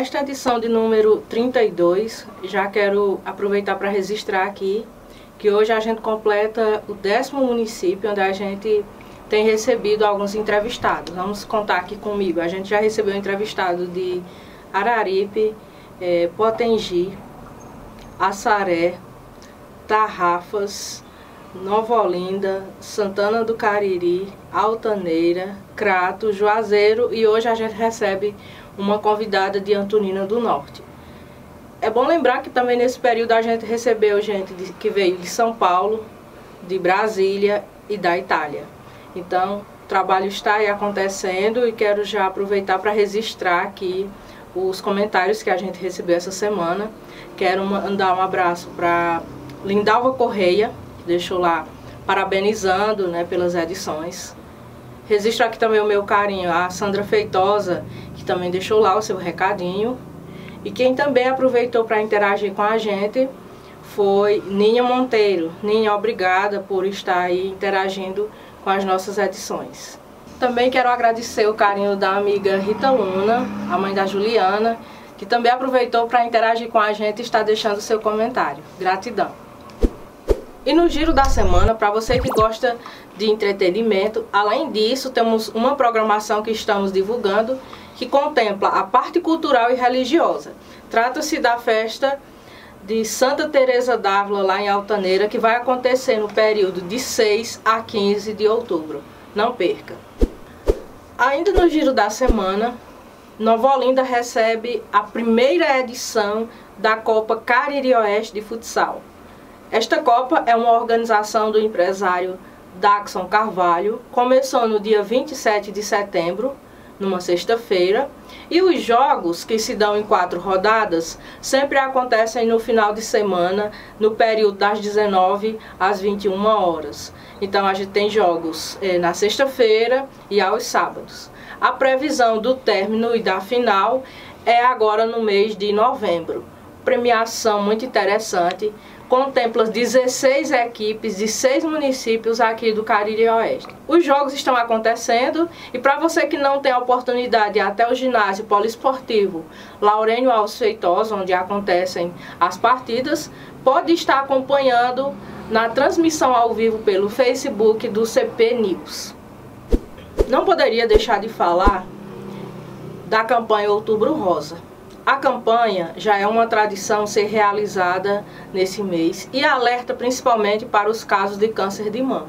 nesta edição de número 32, já quero aproveitar para registrar aqui que hoje a gente completa o décimo município onde a gente tem recebido alguns entrevistados. Vamos contar aqui comigo. A gente já recebeu entrevistado de Araripe, é, Potengi, Assaré, Tarrafas, Nova Olinda, Santana do Cariri, Altaneira, Crato, Juazeiro e hoje a gente recebe uma convidada de Antonina do Norte. É bom lembrar que também nesse período a gente recebeu gente de, que veio de São Paulo, de Brasília e da Itália. Então, o trabalho está aí acontecendo e quero já aproveitar para registrar aqui os comentários que a gente recebeu essa semana. Quero mandar um abraço para Lindalva Correia, que deixou lá parabenizando né, pelas edições. Registro aqui também o meu carinho a Sandra Feitosa, que também deixou lá o seu recadinho. E quem também aproveitou para interagir com a gente foi Ninha Monteiro. Ninha, obrigada por estar aí interagindo com as nossas edições. Também quero agradecer o carinho da amiga Rita Luna, a mãe da Juliana, que também aproveitou para interagir com a gente e está deixando seu comentário. Gratidão. E no giro da semana, para você que gosta de entretenimento, além disso, temos uma programação que estamos divulgando que contempla a parte cultural e religiosa. Trata-se da festa de Santa Teresa d'Ávila lá em Altaneira, que vai acontecer no período de 6 a 15 de outubro. Não perca. Ainda no giro da semana, Nova Olinda recebe a primeira edição da Copa Cariri Oeste de Futsal. Esta Copa é uma organização do empresário Daxon Carvalho, começou no dia 27 de setembro numa sexta-feira. E os jogos, que se dão em quatro rodadas, sempre acontecem no final de semana, no período das 19 às 21 horas. Então a gente tem jogos eh, na sexta-feira e aos sábados. A previsão do término e da final é agora no mês de novembro. Premiação muito interessante contempla 16 equipes de seis municípios aqui do Cariri Oeste. Os jogos estão acontecendo e para você que não tem a oportunidade até o ginásio poliesportivo Laurênio Alves Feitosa, onde acontecem as partidas, pode estar acompanhando na transmissão ao vivo pelo Facebook do CP News. Não poderia deixar de falar da campanha Outubro Rosa a campanha já é uma tradição ser realizada nesse mês e alerta principalmente para os casos de câncer de mama.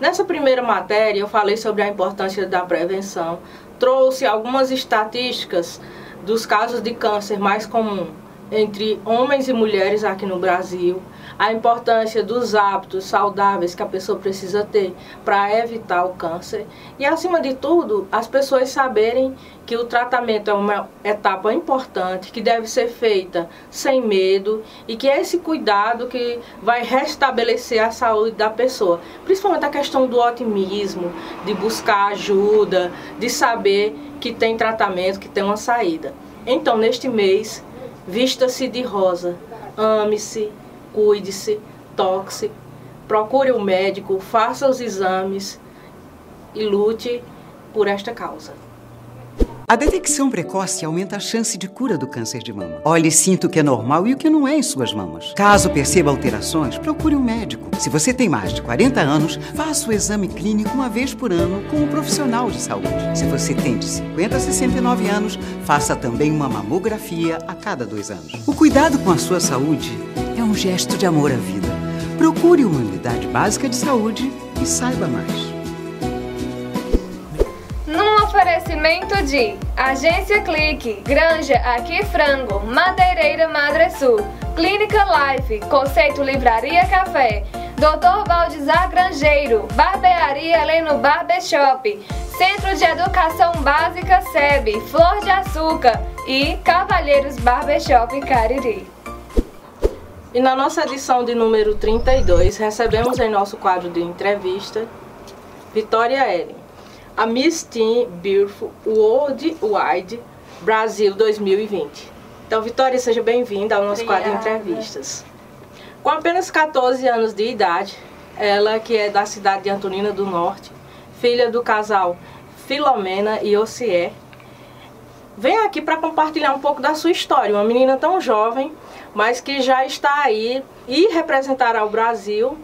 Nessa primeira matéria eu falei sobre a importância da prevenção, trouxe algumas estatísticas dos casos de câncer mais comuns entre homens e mulheres aqui no Brasil, a importância dos hábitos saudáveis que a pessoa precisa ter para evitar o câncer e, acima de tudo, as pessoas saberem que o tratamento é uma etapa importante, que deve ser feita sem medo e que é esse cuidado que vai restabelecer a saúde da pessoa, principalmente a questão do otimismo, de buscar ajuda, de saber que tem tratamento, que tem uma saída. Então, neste mês, vista-se de rosa, ame-se, cuide-se, toque-se, procure um médico, faça os exames e lute por esta causa. A detecção precoce aumenta a chance de cura do câncer de mama. Olhe e sinta o que é normal e o que não é em suas mamas. Caso perceba alterações, procure um médico. Se você tem mais de 40 anos, faça o exame clínico uma vez por ano com um profissional de saúde. Se você tem de 50 a 69 anos, faça também uma mamografia a cada dois anos. O cuidado com a sua saúde é um gesto de amor à vida. Procure uma unidade básica de saúde e saiba mais. Oferecimento de Agência Clique, Granja Aqui Frango, Madeireira Madre Sul, Clínica Life, Conceito Livraria Café, Dr. Valdizar Grangeiro, Barbearia Leno Barbershop, Centro de Educação Básica SEB, Flor de Açúcar e Cavalheiros Barbershop Cariri. E na nossa edição de número 32, recebemos em nosso quadro de entrevista Vitória Ellen a Miss Teen Beautiful Worldwide Brasil 2020. Então, Vitória, seja bem-vinda ao nosso quadro de entrevistas. Com apenas 14 anos de idade, ela que é da cidade de Antonina do Norte, filha do casal Filomena e Ocié, vem aqui para compartilhar um pouco da sua história. Uma menina tão jovem, mas que já está aí e representará o Brasil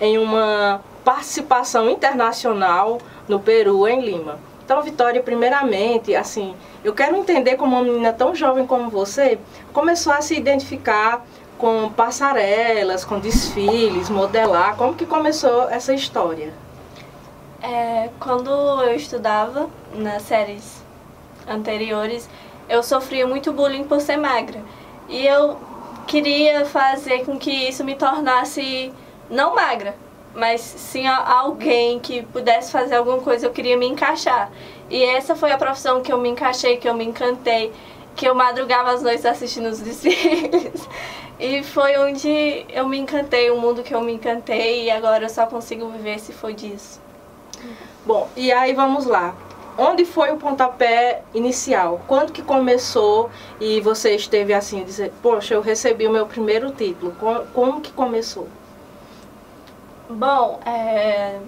em uma participação internacional no Peru, em Lima. Então, Vitória, primeiramente, assim, eu quero entender como uma menina tão jovem como você começou a se identificar com passarelas, com desfiles, modelar. Como que começou essa história? É, quando eu estudava nas séries anteriores, eu sofria muito bullying por ser magra. E eu queria fazer com que isso me tornasse não magra, mas sim alguém que pudesse fazer alguma coisa, eu queria me encaixar. E essa foi a profissão que eu me encaixei, que eu me encantei, que eu madrugava as noites assistindo os desfiles. E foi onde eu me encantei, o mundo que eu me encantei, e agora eu só consigo viver se for disso. Bom, e aí vamos lá. Onde foi o pontapé inicial? Quando que começou e você esteve assim, dizer, poxa, eu recebi o meu primeiro título. Como, como que começou? Bom, é,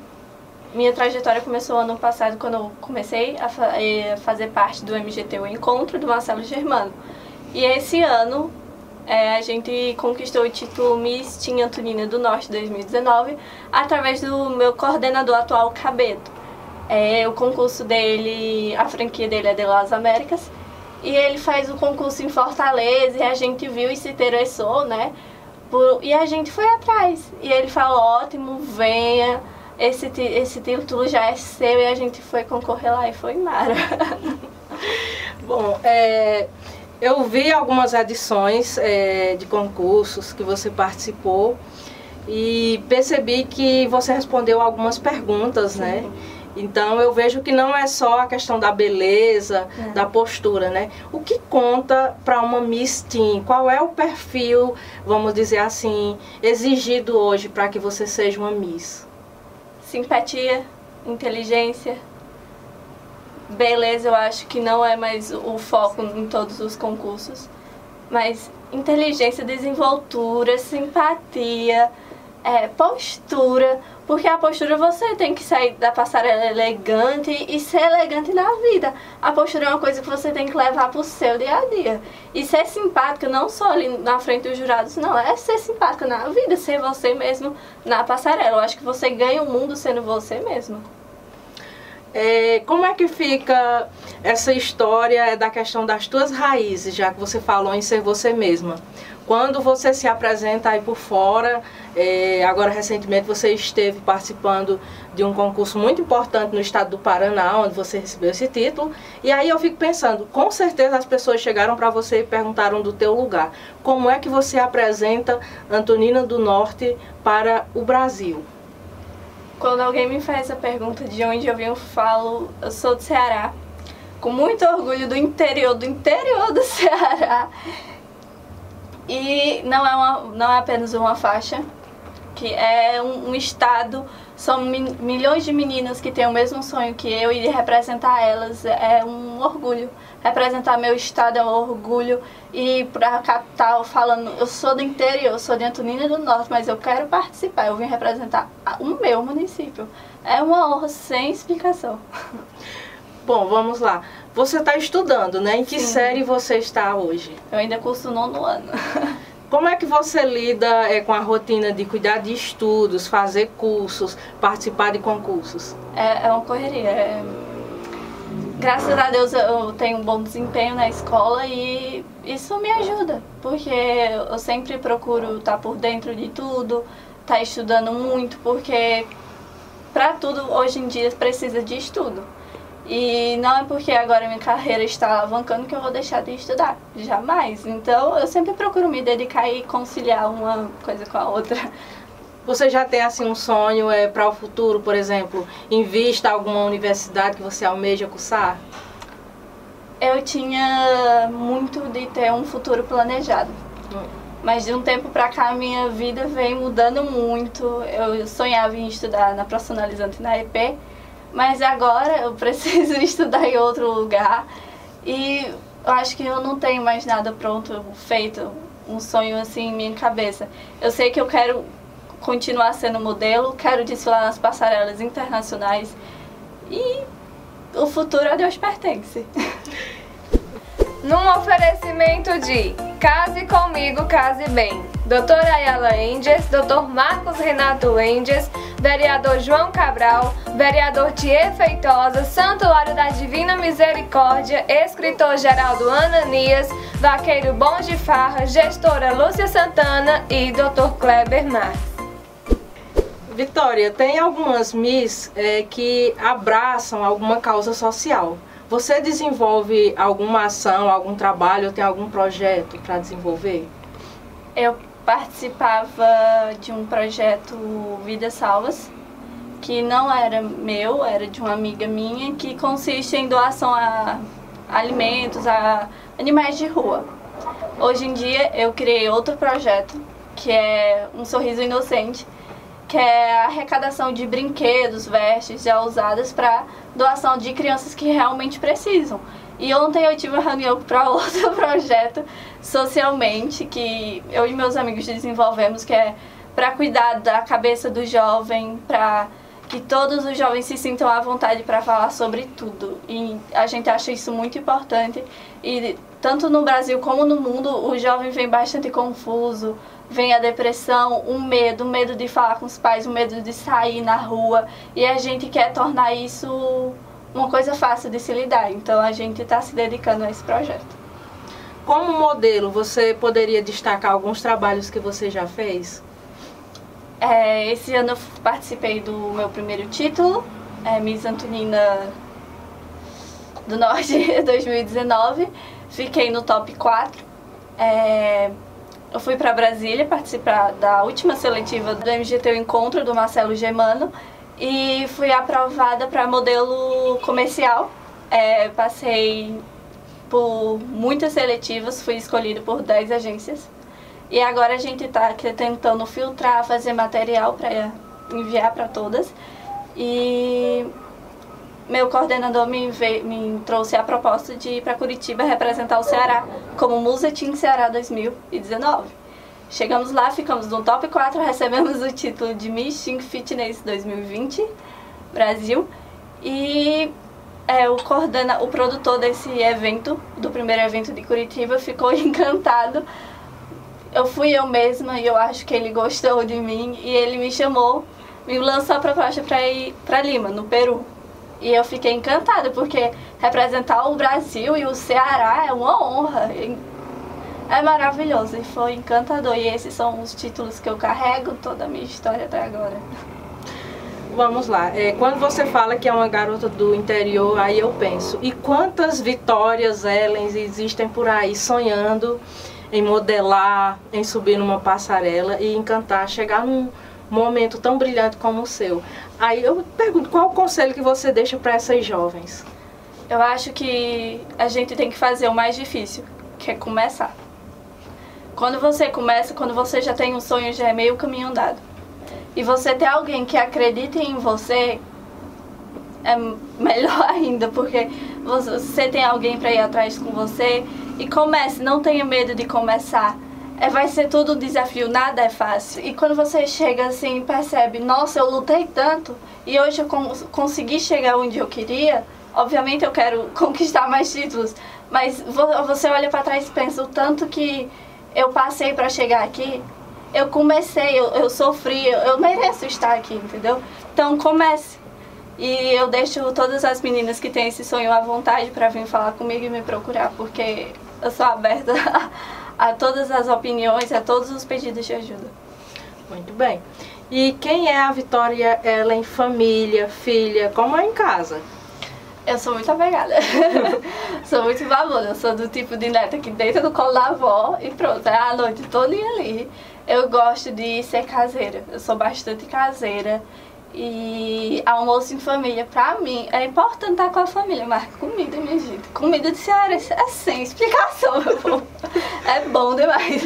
minha trajetória começou ano passado quando eu comecei a, fa a fazer parte do MGT, o Encontro do Marcelo Germano. E esse ano é, a gente conquistou o título Miss Tim Antonina do Norte 2019 através do meu coordenador atual, Cabeto. É, o concurso dele, a franquia dele é de Las Américas, e ele faz o concurso em Fortaleza e a gente viu e se interessou, né? Por, e a gente foi atrás. E ele falou, ótimo, venha, esse, esse título já é seu e a gente foi concorrer lá e foi mara. Bom, é, eu vi algumas edições é, de concursos que você participou e percebi que você respondeu algumas perguntas, né? Sim. Então eu vejo que não é só a questão da beleza, é. da postura, né? O que conta para uma Miss Teen? Qual é o perfil, vamos dizer assim, exigido hoje para que você seja uma Miss? Simpatia, inteligência, beleza, eu acho que não é mais o foco em todos os concursos, mas inteligência, desenvoltura, simpatia, é, postura, porque a postura você tem que sair da passarela elegante e ser elegante na vida. A postura é uma coisa que você tem que levar pro seu dia a dia. E ser simpática não só ali na frente dos jurados, não, é ser simpática na vida, ser você mesmo na passarela. Eu acho que você ganha o mundo sendo você mesmo. É, como é que fica essa história da questão das tuas raízes, já que você falou em ser você mesma? Quando você se apresenta aí por fora, é, agora recentemente você esteve participando de um concurso muito importante no estado do Paraná, onde você recebeu esse título, e aí eu fico pensando, com certeza as pessoas chegaram para você e perguntaram do teu lugar. Como é que você apresenta Antonina do Norte para o Brasil? Quando alguém me faz a pergunta de onde eu vim, eu falo, eu sou do Ceará. Com muito orgulho do interior, do interior do Ceará. E não é, uma, não é apenas uma faixa, que é um, um estado, são mi, milhões de meninas que têm o mesmo sonho que eu e representar elas é um orgulho. Representar meu estado é um orgulho. E para a capital, falando, eu sou do interior, eu sou de Antonina do Norte, mas eu quero participar, eu vim representar o meu município. É uma honra sem explicação. Bom, vamos lá. Você está estudando, né? Em que Sim. série você está hoje? Eu ainda curso nono ano. Como é que você lida é, com a rotina de cuidar de estudos, fazer cursos, participar de concursos? É, é uma correria. É... Graças a Deus eu tenho um bom desempenho na escola e isso me ajuda, porque eu sempre procuro estar por dentro de tudo, estar estudando muito, porque para tudo hoje em dia precisa de estudo. E não é porque agora minha carreira está alavancando que eu vou deixar de estudar. Jamais. Então eu sempre procuro me dedicar e conciliar uma coisa com a outra. Você já tem assim um sonho é, para o futuro, por exemplo, em vista alguma universidade que você almeja cursar? Eu tinha muito de ter um futuro planejado. Hum. Mas de um tempo para cá a minha vida vem mudando muito. Eu sonhava em estudar na profissionalizante na EP mas agora eu preciso estudar em outro lugar e eu acho que eu não tenho mais nada pronto, feito, um sonho assim em minha cabeça. Eu sei que eu quero continuar sendo modelo, quero desfilar nas passarelas internacionais e o futuro a Deus pertence. Num oferecimento de Case Comigo, Case Bem. Doutor Ayala Endes, Doutor Marcos Renato Endes, Vereador João Cabral, Vereador Thier Feitosa, Santuário da Divina Misericórdia, Escritor Geraldo Ananias, Vaqueiro Bom de Farra, Gestora Lúcia Santana e Doutor Kleber Marques. Vitória, tem algumas MIS é, que abraçam alguma causa social. Você desenvolve alguma ação, algum trabalho, tem algum projeto para desenvolver? Eu participava de um projeto Vidas Salvas, que não era meu, era de uma amiga minha, que consiste em doação a alimentos, a animais de rua. Hoje em dia eu criei outro projeto, que é Um Sorriso Inocente, que é a arrecadação de brinquedos, vestes já usadas para doação de crianças que realmente precisam. E ontem eu tive uma reunião para outro projeto socialmente que eu e meus amigos desenvolvemos, que é para cuidar da cabeça do jovem, para que todos os jovens se sintam à vontade para falar sobre tudo. E a gente acha isso muito importante. E tanto no Brasil como no mundo, o jovem vem bastante confuso, vem a depressão, o medo, o medo de falar com os pais, o medo de sair na rua. E a gente quer tornar isso uma coisa fácil de se lidar. Então a gente está se dedicando a esse projeto. Como modelo, você poderia destacar alguns trabalhos que você já fez? É, esse ano eu participei do meu primeiro título, é, Miss Antonina do Norte 2019. Fiquei no top 4. É, eu fui para Brasília participar da última seletiva do MGT o Encontro do Marcelo Germano e fui aprovada para modelo comercial. É, passei por muitas seletivas, fui escolhido por 10 agências. E agora a gente está tentando filtrar, fazer material para enviar para todas. E meu coordenador me, veio, me trouxe a proposta de ir para Curitiba representar o Ceará como Musa Team Ceará 2019. Chegamos lá, ficamos no top 4, recebemos o título de Miss Team Fitness 2020 Brasil e é, o, coordena, o produtor desse evento, do primeiro evento de Curitiba, ficou encantado. Eu fui eu mesma e eu acho que ele gostou de mim e ele me chamou, me lançou a proposta para ir para Lima, no Peru. E eu fiquei encantada porque representar o Brasil e o Ceará é uma honra. É maravilhoso e foi encantador. E esses são os títulos que eu carrego toda a minha história até agora. Vamos lá. É, quando você fala que é uma garota do interior, aí eu penso, e quantas vitórias Ellen existem por aí sonhando em modelar, em subir numa passarela e encantar, chegar num momento tão brilhante como o seu. Aí eu pergunto, qual o conselho que você deixa para essas jovens? Eu acho que a gente tem que fazer o mais difícil, que é começar. Quando você começa, quando você já tem um sonho, já é meio caminho andado e você ter alguém que acredite em você é melhor ainda, porque você tem alguém para ir atrás com você e comece, não tenha medo de começar. É, vai ser tudo um desafio, nada é fácil. E quando você chega assim percebe, nossa, eu lutei tanto e hoje eu consegui chegar onde eu queria, obviamente eu quero conquistar mais títulos, mas você olha para trás e pensa o tanto que eu passei para chegar aqui, eu comecei, eu, eu sofri, eu, eu mereço estar aqui, entendeu? Então comece. E eu deixo todas as meninas que têm esse sonho à vontade para vir falar comigo e me procurar, porque eu sou aberta a, a todas as opiniões, a todos os pedidos de ajuda. Muito bem. E quem é a Vitória Ela em família, filha, como é em casa? Eu sou muito apegada. sou muito babona. Eu sou do tipo de neta que deita no colo da avó e pronto, é a noite toda ali. Eu gosto de ser caseira. Eu sou bastante caseira. E almoço em família, pra mim, é importante estar com a família, mas comida, minha gente. Comida de Ceará é sem explicação, meu povo. É bom demais.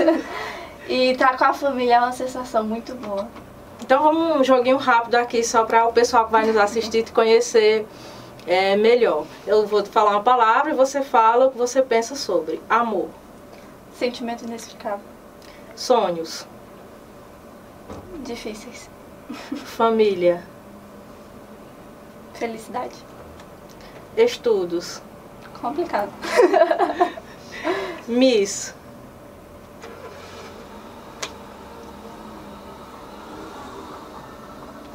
E estar com a família é uma sensação muito boa. Então vamos um joguinho rápido aqui só para o pessoal que vai nos assistir te conhecer é, melhor. Eu vou te falar uma palavra e você fala o que você pensa sobre. Amor. Sentimento inexplicável. Sonhos. Difíceis. Família. Felicidade. Estudos. Complicado. Miss.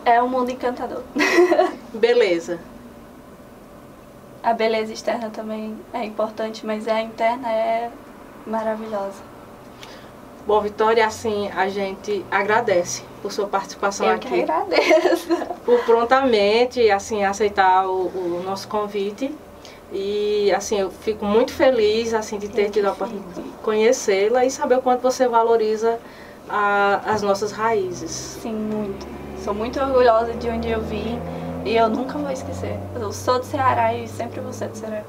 É um mundo encantador. Beleza. A beleza externa também é importante, mas a interna é maravilhosa. Bom, Vitória, assim, a gente agradece por sua participação Eu aqui. que agradeço. Por prontamente, assim, aceitar o, o nosso convite. E, assim, eu fico muito feliz, assim, de ter Eu tido a oportunidade de conhecê-la e saber o quanto você valoriza a- as nossas raízes. Sim, muito. Sou muito orgulhosa de onde eu vim e eu nunca vou esquecer. Eu sou do Ceará e sempre vou ser do Ceará.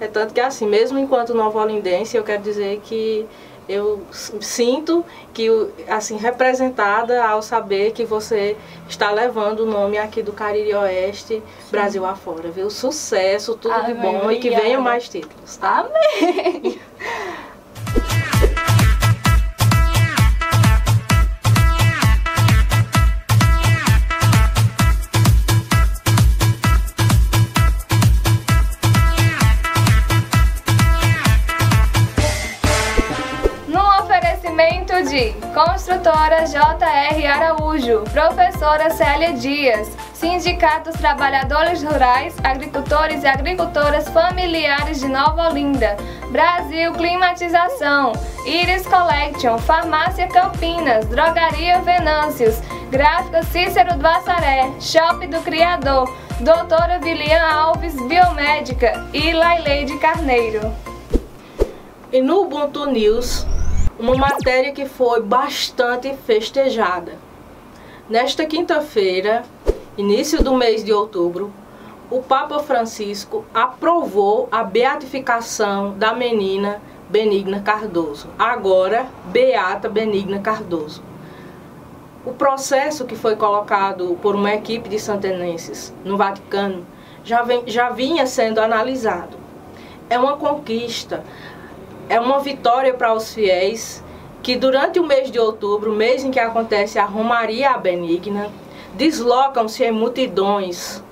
É tanto que, assim, mesmo enquanto nova-olindense, eu quero dizer que eu sinto que, assim, representada ao saber que você está levando o nome aqui do Cariri Oeste, Brasil afora, viu? Sucesso, tudo de Amém, bom e que venham mais títulos, tá? Amém! Construtora JR Araújo, Professora Célia Dias, Sindicato dos Trabalhadores Rurais, Agricultores e Agricultoras Familiares de Nova Olinda, Brasil Climatização, Iris Collection, Farmácia Campinas, Drogaria Venâncios, Gráfica Cícero do Assaré, Shop do Criador, Doutora Vilian Alves, Biomédica e Laileide Carneiro. E no Ubuntu News, uma matéria que foi bastante festejada. Nesta quinta-feira, início do mês de outubro, o Papa Francisco aprovou a beatificação da menina Benigna Cardoso, agora Beata Benigna Cardoso. O processo que foi colocado por uma equipe de santenenses no Vaticano já, vem, já vinha sendo analisado. É uma conquista, é uma vitória para os fiéis que durante o mês de outubro, mês em que acontece a Romaria Benigna, deslocam-se em multidões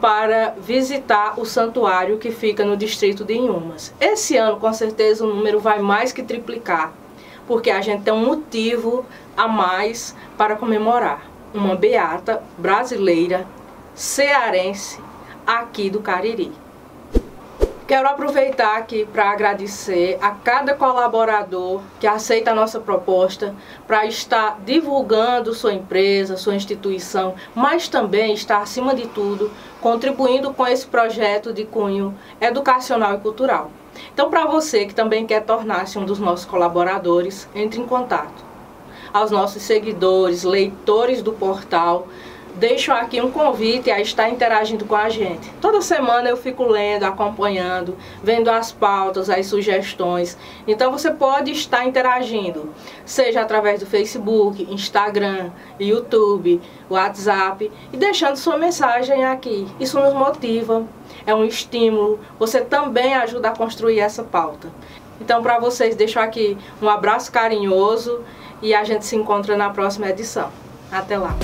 para visitar o santuário que fica no distrito de Inhumas. Esse ano, com certeza, o número vai mais que triplicar, porque a gente tem um motivo a mais para comemorar. Uma beata brasileira, cearense, aqui do Cariri. Quero aproveitar aqui para agradecer a cada colaborador que aceita a nossa proposta para estar divulgando sua empresa, sua instituição, mas também está, acima de tudo, contribuindo com esse projeto de cunho educacional e cultural. Então, para você que também quer tornar-se um dos nossos colaboradores, entre em contato. Aos nossos seguidores, leitores do portal, deixo aqui um convite a estar interagindo com a gente. Toda semana eu fico lendo, acompanhando, vendo as pautas, as sugestões. Então você pode estar interagindo, seja através do Facebook, Instagram, YouTube, WhatsApp e deixando sua mensagem aqui. Isso nos motiva, é um estímulo. Você também ajuda a construir essa pauta. Então, para vocês, deixo aqui um abraço carinhoso e a gente se encontra na próxima edição. Até lá!